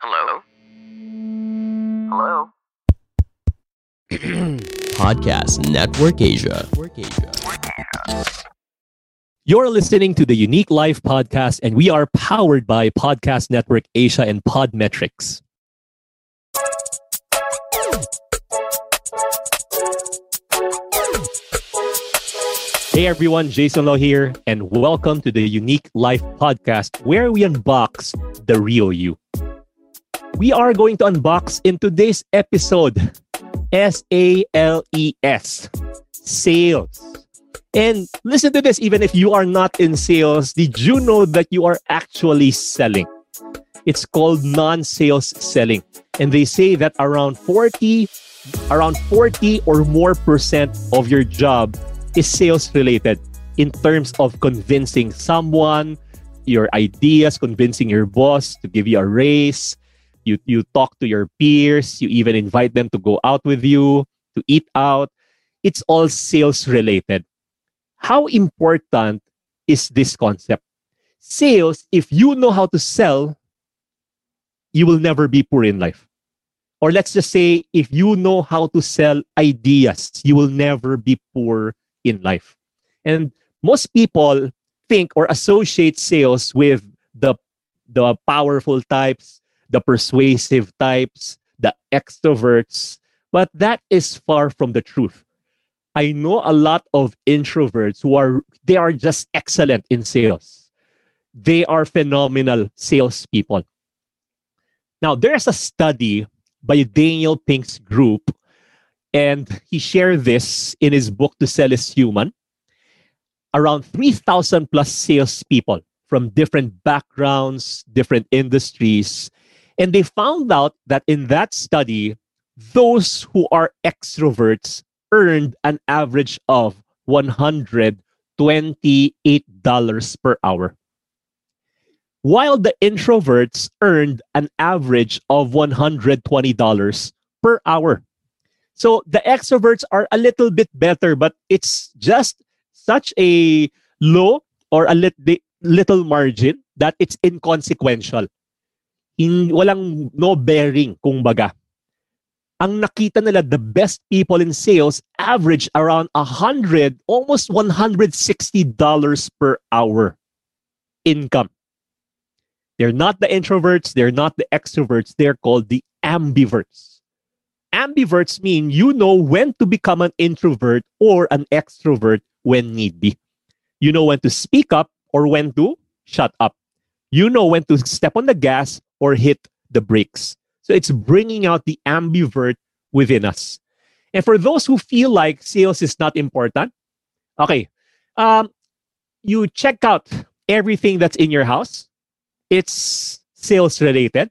Hello? Hello? Podcast Network Asia. You're listening to the YOUnique Life podcast, and we are powered by Podcast Network Asia and Podmetrics. Hey everyone, Jayson Lo here, and welcome to the YOUnique Life podcast where we unbox the real you. We are going to unbox in today's episode S A L E S, sales. And listen to this, even if you are not in sales, did you know that you are actually selling? It's called non-sales selling. And they say that around 40 around 40 or more percent of your job is sales related in terms of convincing someone, your ideas, convincing your boss to give you a raise. You, you talk to your peers, you even invite them to go out with you, to eat out. It's all sales related. How important is this concept? Sales, if you know how to sell, you will never be poor in life. Or let's just say, if you know how to sell ideas, you will never be poor in life. And most people think or associate sales with the, the powerful types, the persuasive types, the extroverts, but that is far from the truth. I know a lot of introverts who are they are just excellent in sales. They are phenomenal salespeople. Now, there's a study by Daniel Pink's group, and he shared this in his book To Sell is Human. Around 3,000 plus salespeople from different backgrounds, different industries, and they found out that in that study, those who are extroverts earned an average of $128 per hour while the introverts earned an average of $120 per hour. So the extroverts are a little bit better, but it's just such a low or a lit- little margin that it's inconsequential. In, walang no bearing, kung baga. Ang nakita nila, the best people in sales average around 100, almost $160 per hour income. They're not the introverts, they're not the extroverts, they're called the ambiverts. Ambiverts mean you know when to become an introvert or an extrovert when need be. You know when to speak up or when to shut up. You know when to step on the gas or hit the brakes. So it's bringing out the ambivert within us. And for those who feel like sales is not important, okay, um, you check out everything that's in your house it's sales related.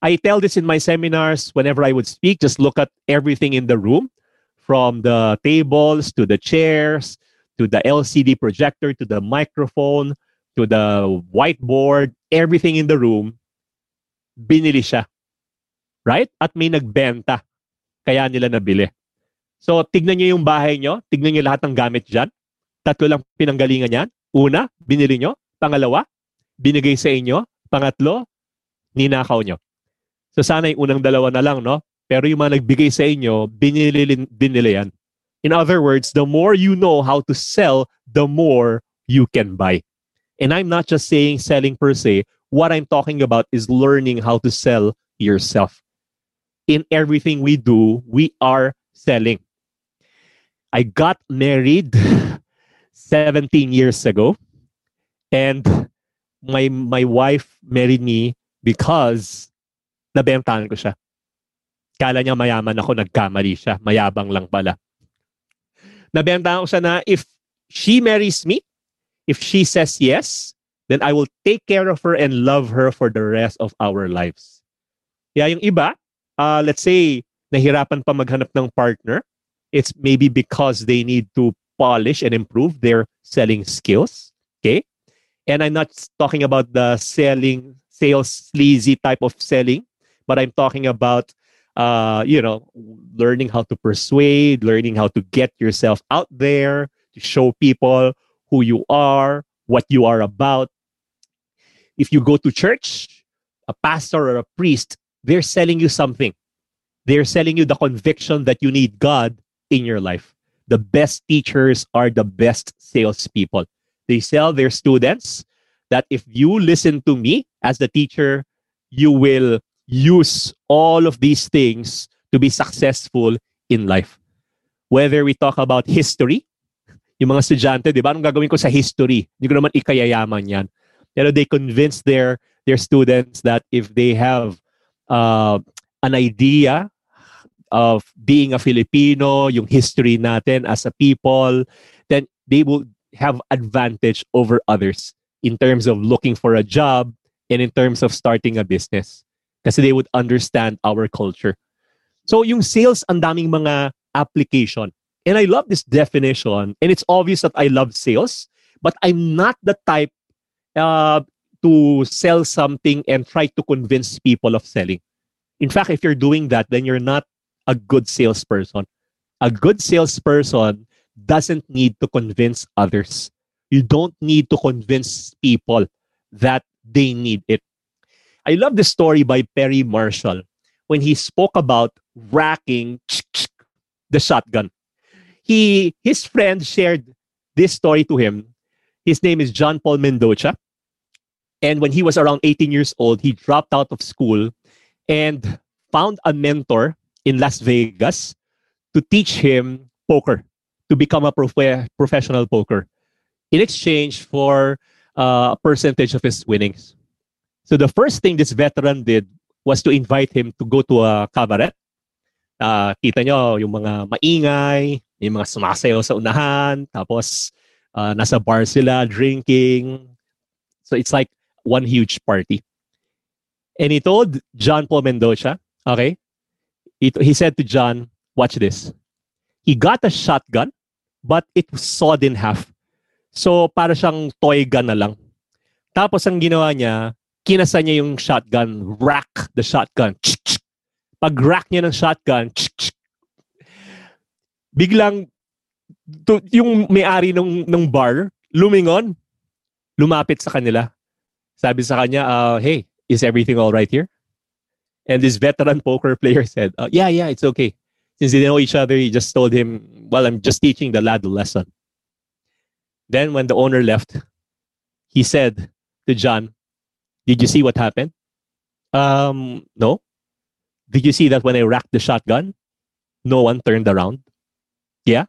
I tell this in my seminars whenever I would speak, just look at everything in the room from the tables to the chairs to the LCD projector to the microphone to the whiteboard, everything in the room, binili siya. Right? At may nagbenta. Kaya nila nabili. So, tignan niyo yung bahay niyo. Tignan niyo lahat ng gamit dyan. Tatlo lang pinanggalingan yan. Una, binili niyo. Pangalawa, binigay sa inyo. Pangatlo, ninakaw nyo. So sana yung unang dalawa na lang, no? Pero yung mga nagbigay sa inyo, binili din nila yan. In other words, the more you know how to sell, the more you can buy. And I'm not just saying selling per se. What I'm talking about is learning how to sell yourself. In everything we do, we are selling. I got married 17 years ago. And my my wife married me because nabentahan ko siya. Kala niya mayaman ako, nagkamali siya. Mayabang lang pala. Nabentahan ko siya na if she marries me, if she says yes, then I will take care of her and love her for the rest of our lives. Yeah, yung iba, uh, let's say, nahirapan pa maghanap ng partner, it's maybe because they need to polish and improve their selling skills. Okay. And I'm not talking about the selling, sales sleazy type of selling, but I'm talking about, uh, you know, learning how to persuade, learning how to get yourself out there, to show people who you are, what you are about. If you go to church, a pastor or a priest, they're selling you something. They're selling you the conviction that you need God in your life. The best teachers are the best salespeople. They sell their students that if you listen to me as the teacher, you will use all of these things to be successful in life. Whether we talk about history, yung mga estudyante, di ba? Anong gagawin ko sa history? Hindi ko naman ikayayaman yan. Pero they convince their, their students that if they have uh, an idea of being a Filipino, yung history natin as a people, then they will have advantage over others in terms of looking for a job and in terms of starting a business. Kasi they would understand our culture. So yung sales, ang daming mga application. And I love this definition. And it's obvious that I love sales, but I'm not the type uh, to sell something and try to convince people of selling. In fact, if you're doing that, then you're not a good salesperson. A good salesperson doesn't need to convince others. You don't need to convince people that they need it. I love the story by Perry Marshall when he spoke about racking the shotgun. He his friend shared this story to him. His name is John Paul Mendoza. And when he was around 18 years old, he dropped out of school and found a mentor in Las Vegas to teach him poker, to become a prof- professional poker in exchange for uh, a percentage of his winnings. So the first thing this veteran did was to invite him to go to a cabaret. Uh, kita nyo, yung mga maingay, yung mga sumasayaw sa unahan, tapos uh, nasa bar sila, drinking. So it's like one huge party. And he told John Paul Mendoza, okay, he, he said to John, watch this. He got a shotgun, but it was sawed in half. So, para siyang toy gun na lang. Tapos, ang ginawa niya, kinasa niya yung shotgun, rack the shotgun. Pag rack niya ng shotgun, biglang to, yung may-ari ng, ng bar, lumingon, lumapit sa kanila. Sabi sa kanya, uh, hey, is everything all right here? And this veteran poker player said, uh, yeah, yeah, it's okay. Since they know each other, he just told him, well, I'm just teaching the lad a lesson. Then when the owner left, he said to John, did you see what happened? Um, no. Did you see that when I racked the shotgun, no one turned around? Yeah.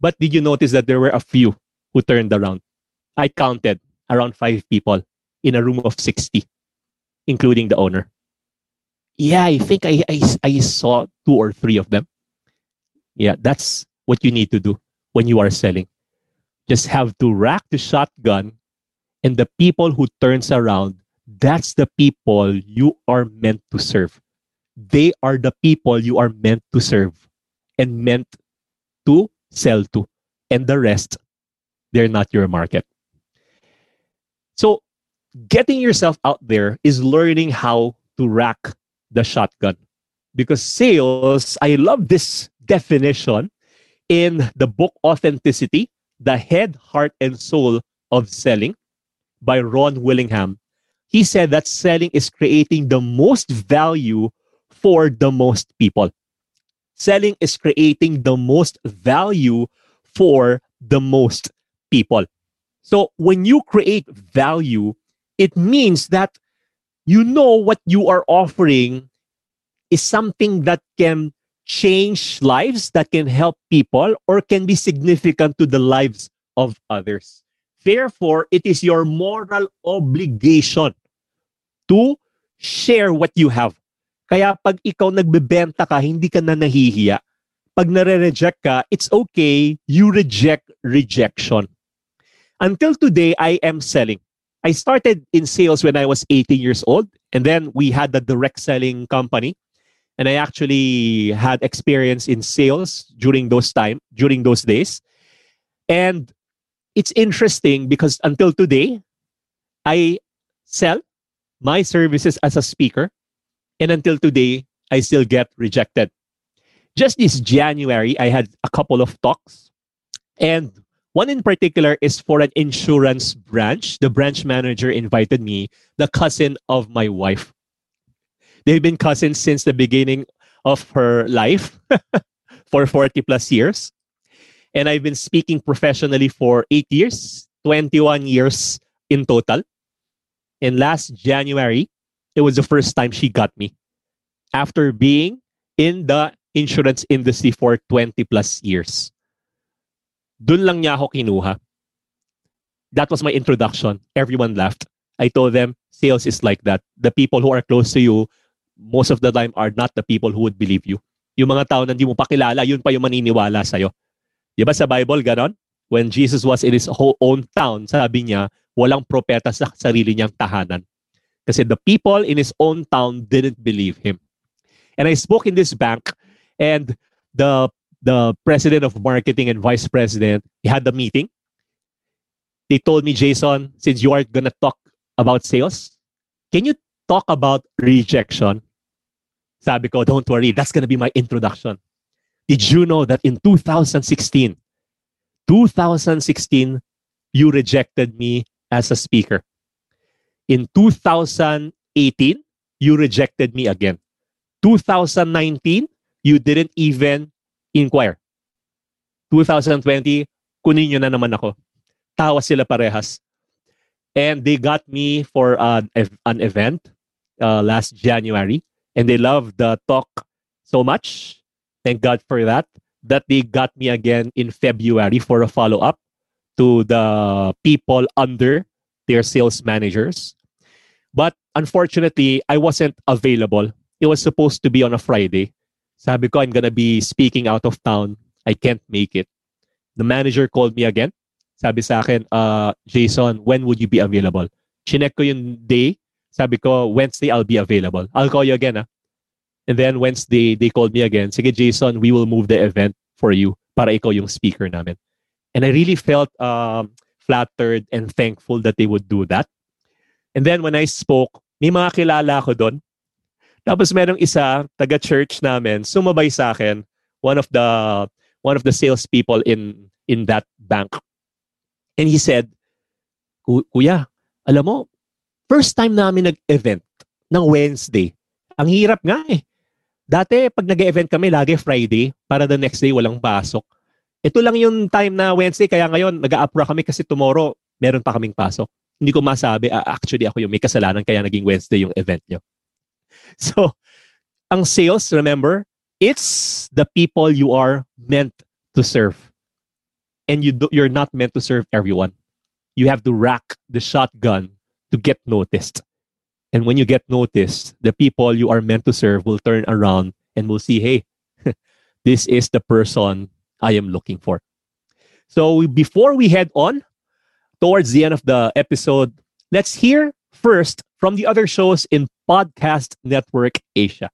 But did you notice that there were a few who turned around? I counted around five people in a room of 60, including the owner. Yeah, I think I, I, I saw two or three of them. Yeah, that's what you need to do when you are selling. Just have to rack the shotgun and the people who turns around, that's the people you are meant to serve. They are the people you are meant to serve and meant to sell to. And the rest, they're not your market. So getting yourself out there is learning how to rack the shotgun. Because sales, I love this definition in the book Authenticity, the head, heart, and soul of selling by Ron Willingham. He said that selling is creating the most value for the most people. Selling is creating the most value for the most people. So when you create value, it means that you know what you are offering is something that can change lives, that can help people, or can be significant to the lives of others. Therefore, it is your moral obligation to share what you have. Kaya pag ikaw nagbebenta ka, hindi ka na nahihiya. Pag nare-reject ka, it's okay. You reject rejection. Until today, I am selling. I started in sales when I was 18 years old, and then we had the direct selling company, and I actually had experience in sales during those time during those days, and it's interesting because until today, I sell my services as a speaker, and until today, I still get rejected. Just this January, I had a couple of talks, and one in particular is for an insurance branch. The branch manager invited me, the cousin of my wife. They've been cousins since the beginning of her life for 40 plus years. And I've been speaking professionally for eight years, 21 years in total. And last January, it was the first time she got me after being in the insurance industry for 20 plus years. Doon lang niya ako kinuha. That was my introduction. Everyone laughed. I told them, sales is like that. The people who are close to you, most of the time are not the people who would believe you. Yung mga tao na hindi mo pakilala, yun pa yung maniniwala sa'yo. Di ba sa Bible, ganon? When Jesus was in his whole own town, sabi niya, walang propeta sa sarili niyang tahanan. Kasi the people in his own town didn't believe him. And I spoke in this bank, and the the president of marketing and vice president, he had the meeting. They told me, Jayson, since you are to talk about sales, can you talk about rejection? Sabi ko, don't worry, that's to be my introduction. Did you know that in 2016, 2016, you rejected me as a speaker. In 2018, you rejected me again. 2019, you didn't even inquire. 2020, kunin nyo na naman ako. Tawa sila parehas. And they got me for uh, an event uh, last January. And they loved the talk so much. Thank God for that. That they got me again in February for a follow up to the people under their sales managers. But unfortunately, I wasn't available. It was supposed to be on a Friday. Sabi ko, I'm gonna be speaking out of town. I can't make it. The manager called me again. Sabi sa akin, uh, Jayson, when would you be available? Chinek ko yung day. Sabi ko, Wednesday, I'll be available. I'll call you again. Ah. And then Wednesday, they called me again. Sige, Jayson, we will move the event for you para ikaw yung speaker namin. And I really felt um, flattered and thankful that they would do that. And then when I spoke, may mga kilala ko doon Tapos merong isa, taga-church namin, sumabay sa akin, one of the one of the salespeople in in that bank. And he said, Kuya, alam mo, first time namin nag-event ng Wednesday. Ang hirap nga eh. Dati, pag nag-event kami, lagi Friday, para the next day walang pasok. Ito lang yung time na Wednesday, kaya ngayon, nag-a-upra kami kasi tomorrow, meron pa kaming pasok. Hindi ko masabi, uh, actually ako yung may kasalanan kaya naging Wednesday yung event nyo. So, ang sales, remember, it's the people you are meant to serve. And you do, you're not meant to serve everyone. You have to rack the shotgun to get noticed. And when you get noticed, the people you are meant to serve will turn around and will see, hey, this is the person I am looking for. So before we head on towards the end of the episode, let's hear first from the other shows in Podcast Network Asia.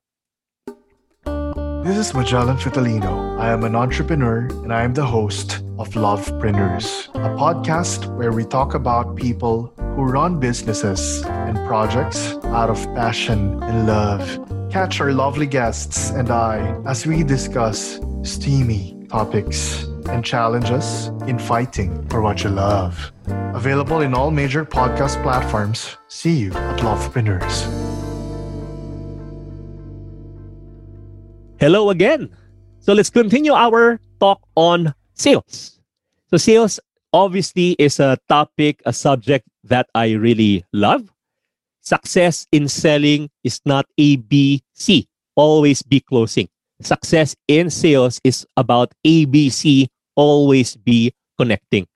This is Magellan Fitalino. I am an entrepreneur and I am the host of Love Printers, a podcast where we talk about people who run businesses and projects out of passion and love. Catch our lovely guests and I as we discuss steamy topics and challenges in fighting for what you love. Available in all major podcast platforms. See you at Lovepreneurs. Hello again. So let's continue our talk on sales. So sales obviously is a topic, a subject that I really love. Success in selling is not A, B, C. Always be closing. Success in sales is about A, B, C. Always be connecting.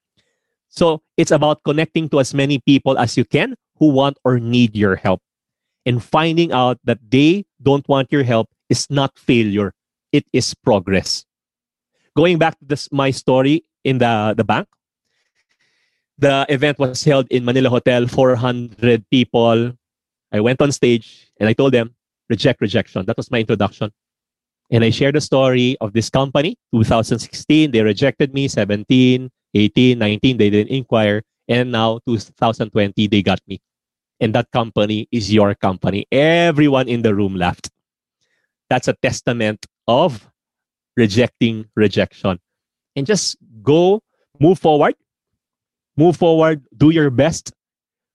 So it's about connecting to as many people as you can who want or need your help. And finding out that they don't want your help is not failure, it is progress. Going back to this, my story in the, the bank, The event was held in Manila Hotel, 400 people. I went on stage and I told them, reject rejection. That was my introduction. And I shared the story of this company, 2016, they rejected me, 17, 18, 19, they didn't inquire. And now 2020, they got me. And that company is your company. Everyone in the room laughed. That's a testament of rejecting rejection. And just go, move forward, move forward, do your best,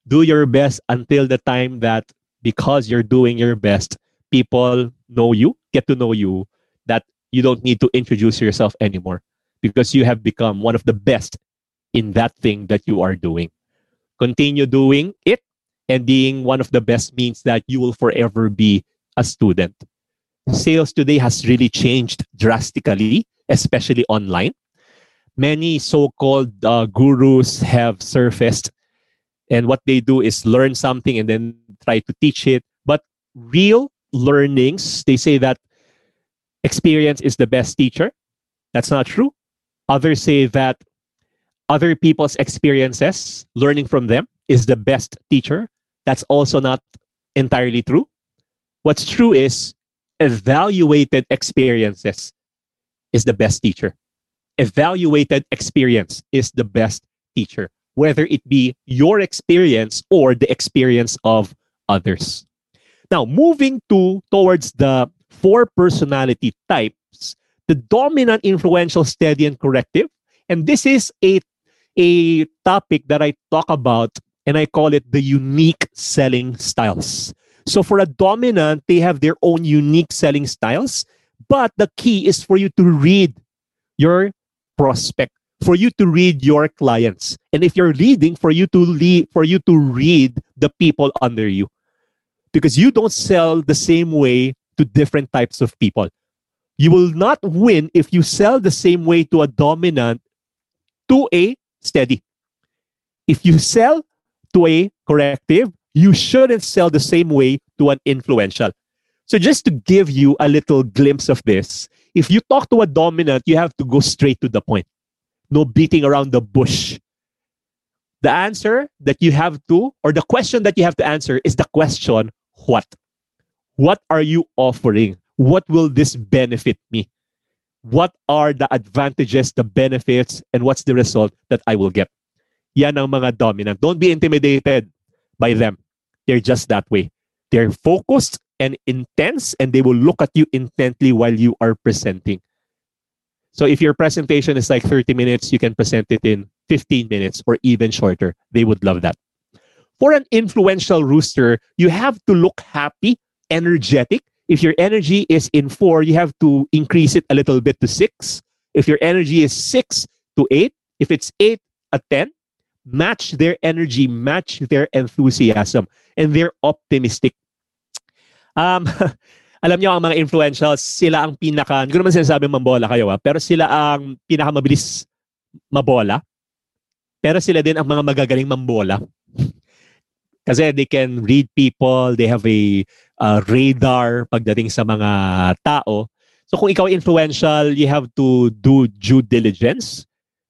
do your best until the time that because you're doing your best, people know you, get to know you, that you don't need to introduce yourself anymore because you have become one of the best in that thing that you are doing. Continue doing it, and being one of the best means that you will forever be a student. Sales today has really changed drastically, especially online. Many so called uh, gurus have surfaced, and what they do is learn something and then try to teach it. But real learnings, they say that experience is the best teacher. That's not true. Others say that other people's experiences, learning from them, is the best teacher. That's also not entirely true. What's true is evaluated experiences is the best teacher. Evaluated experience is the best teacher, whether it be your experience or the experience of others. Now, moving to towards the four personality types, the dominant, influential, steady, and corrective. And this is a, a topic that I talk about and I call it the unique selling styles. So for a dominant, they have their own unique selling styles, but the key is for you to read your prospect, for you to read your clients. And if you're leading, for you to lead, for you to read the people under you. Because you don't sell the same way to different types of people. You will not win if you sell the same way to a dominant to a steady. If you sell to a corrective, you shouldn't sell the same way to an influential. So, just to give you a little glimpse of this, if you talk to a dominant, you have to go straight to the point. No beating around the bush. The answer that you have to, or the question that you have to answer is the question, what? What are you offering? What will this benefit me? What are the advantages, the benefits, and what's the result that I will get? Yan ang mga dominant. Don't be intimidated by them. They're just that way. They're focused and intense, and they will look at you intently while you are presenting. So if your presentation is like 30 minutes, you can present it in 15 minutes or even shorter. They would love that. For an influential rooster, you have to look happy, energetic. If your energy is in four, you have to increase it a little bit to six. If your energy is six to eight, if it's eight, a 10, match their energy, match their enthusiasm, and they're optimistic. Um, alam niyo ang mga influentials, sila ang pinaka, hindi ko naman sinasabi mambola kayo, ha, pero sila ang pinaka mabilis mabola. Pero sila din ang mga magagaling mambola. Kasi they can read people, they have a uh, radar pagdating sa mga tao. So kung ikaw influential, you have to do due diligence.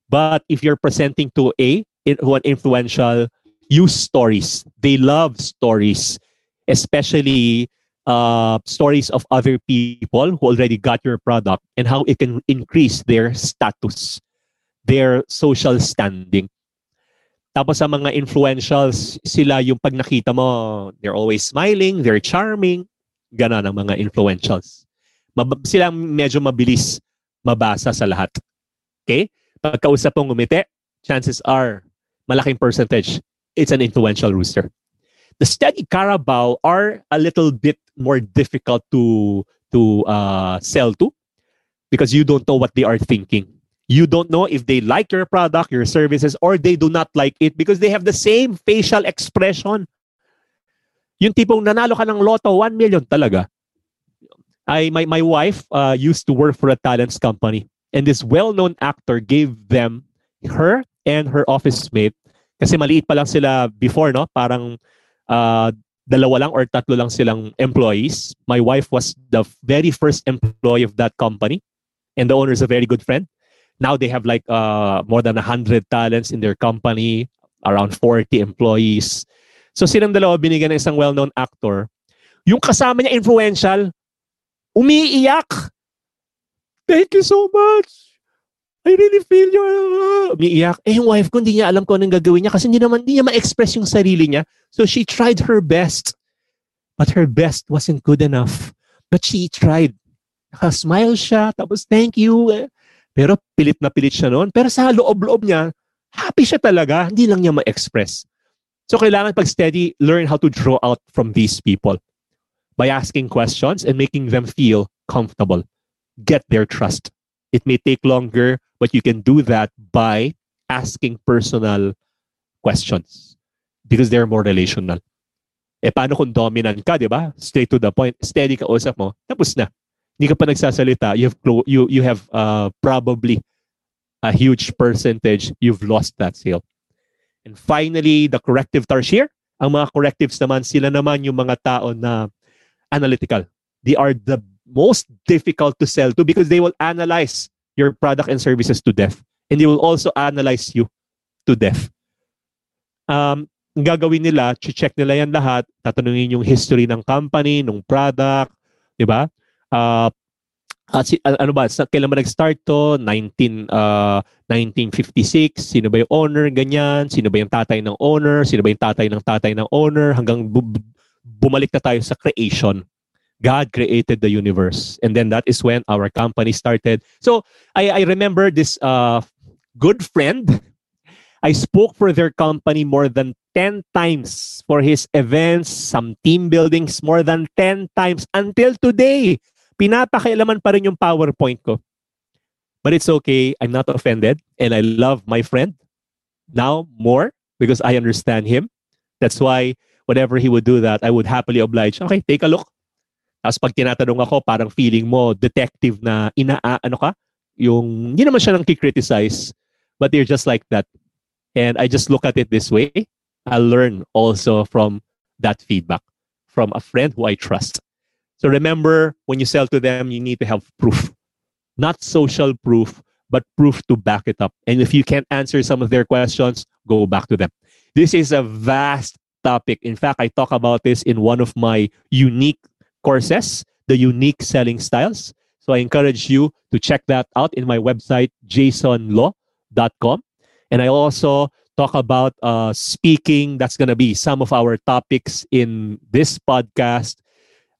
But if you're presenting to a are influential use stories. They love stories, especially uh, stories of other people who already got your product and how it can increase their status, their social standing. Tapos sa mga influentials, sila yung pag nakita mo, they're always smiling, they're charming. Ganon ang mga influentials. Mab- sila medyo mabilis mabasa sa lahat. Okay? Pagkausap mong ngumiti, chances are malaking percentage, it's an influential rooster. The steady Carabao are a little bit more difficult to to uh, sell to because you don't know what they are thinking. You don't know if they like your product, your services, or they do not like it because they have the same facial expression. Yung tipong nanalo ka ng loto, 1 million talaga. I, my, my wife uh, used to work for a talents company and this well-known actor gave them her and her office mate kasi maliit pa lang sila before no parang uh, dalawa lang or tatlo lang silang employees my wife was the very first employee of that company and the owner is a very good friend now they have like uh, more than 100 talents in their company around 40 employees. So silang dalawa binigyan ng isang well-known actor. Yung kasama niya influential, umiiyak. Thank you so much. I really feel you. Umiiyak. Eh, yung wife ko, hindi niya alam kung anong gagawin niya kasi hindi naman, hindi niya ma-express yung sarili niya. So she tried her best. But her best wasn't good enough. But she tried. Naka-smile siya, tapos thank you. Pero pilit na pilit siya noon. Pero sa loob-loob niya, happy siya talaga. Hindi lang niya ma-express. So kailangan pag steady, learn how to draw out from these people by asking questions and making them feel comfortable. Get their trust. It may take longer, but you can do that by asking personal questions because they're more relational. Eh, paano kung dominant ka, di ba? Straight to the point. Steady ka usap mo. Tapos na. Hindi ka pa nagsasalita. You have, you, you have uh, probably a huge percentage you've lost that sale. And finally, the corrective tarsier. Ang mga correctives naman, sila naman yung mga tao na analytical. They are the most difficult to sell to because they will analyze your product and services to death. And they will also analyze you to death. Um, ang gagawin nila, check nila yan lahat, tatanungin yung history ng company, ng product, di ba? Uh, uh, si, uh, ano ba, sa, kailan ba nag-start to? 19, uh, 1956, sino ba yung owner, ganyan, sino ba yung tatay ng owner, sino ba yung tatay ng tatay ng owner, hanggang bu- bumalik na tayo sa creation. God created the universe. And then that is when our company started. So I, I remember this uh, good friend. I spoke for their company more than 10 times for his events, some team buildings, more than 10 times until today. Pinapakialaman pa rin yung PowerPoint ko. But it's okay. I'm not offended. And I love my friend now more because I understand him. That's why whenever he would do that, I would happily oblige. Okay, take a look. Tapos pag tinatanong ako, parang feeling mo, detective na ina ano ka, yung, hindi naman siya nang criticize but they're just like that. And I just look at it this way. I learn also from that feedback from a friend who I trust. So remember, when you sell to them, you need to have proof. Not social proof, but proof to back it up. And if you can't answer some of their questions, go back to them. This is a vast topic. In fact, I talk about this in one of my unique courses, the unique selling styles. So I encourage you to check that out in my website, jaysonlo.com. And I also talk about uh, speaking. That's going to be some of our topics in this podcast.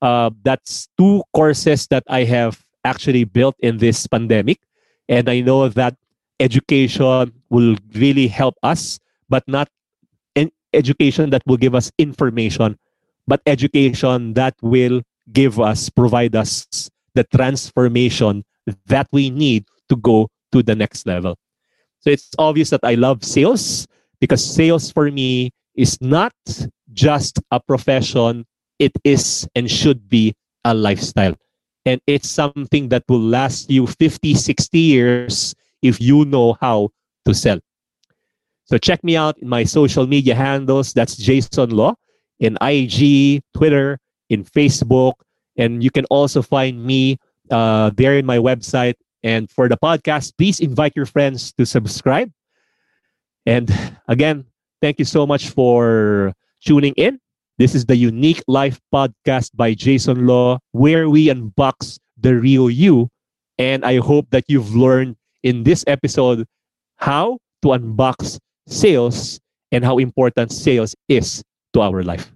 Uh, that's two courses that I have actually built in this pandemic. And I know that education will really help us, but not an education that will give us information, but education that will give us, provide us the transformation that we need to go to the next level. So it's obvious that I love sales because sales for me is not just a profession, it is and should be a lifestyle. And it's something that will last you 50, 60 years if you know how to sell. So check me out in my social media handles. That's Jayson Lo in IG, Twitter, in Facebook. And you can also find me uh, there in my website. And for the podcast, please invite your friends to subscribe. And again, thank you so much for tuning in. This is the YOUnique Life podcast by Jayson Lo, where we unbox the real you. And I hope that you've learned in this episode how to unbox sales and how important sales is to our life.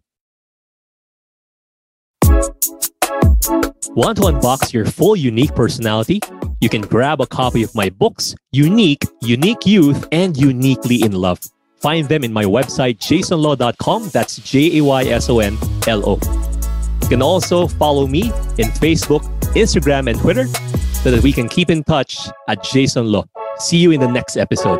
Want to unbox your full unique personality? You can grab a copy of my books, Unique, Unique Youth, and Uniquely in Love. Find them in my website, jaysonlo.com. That's J A Y S O N L O. You can also follow me in Facebook, Instagram, and Twitter so that we can keep in touch at Jayson Lo. See you in the next episode.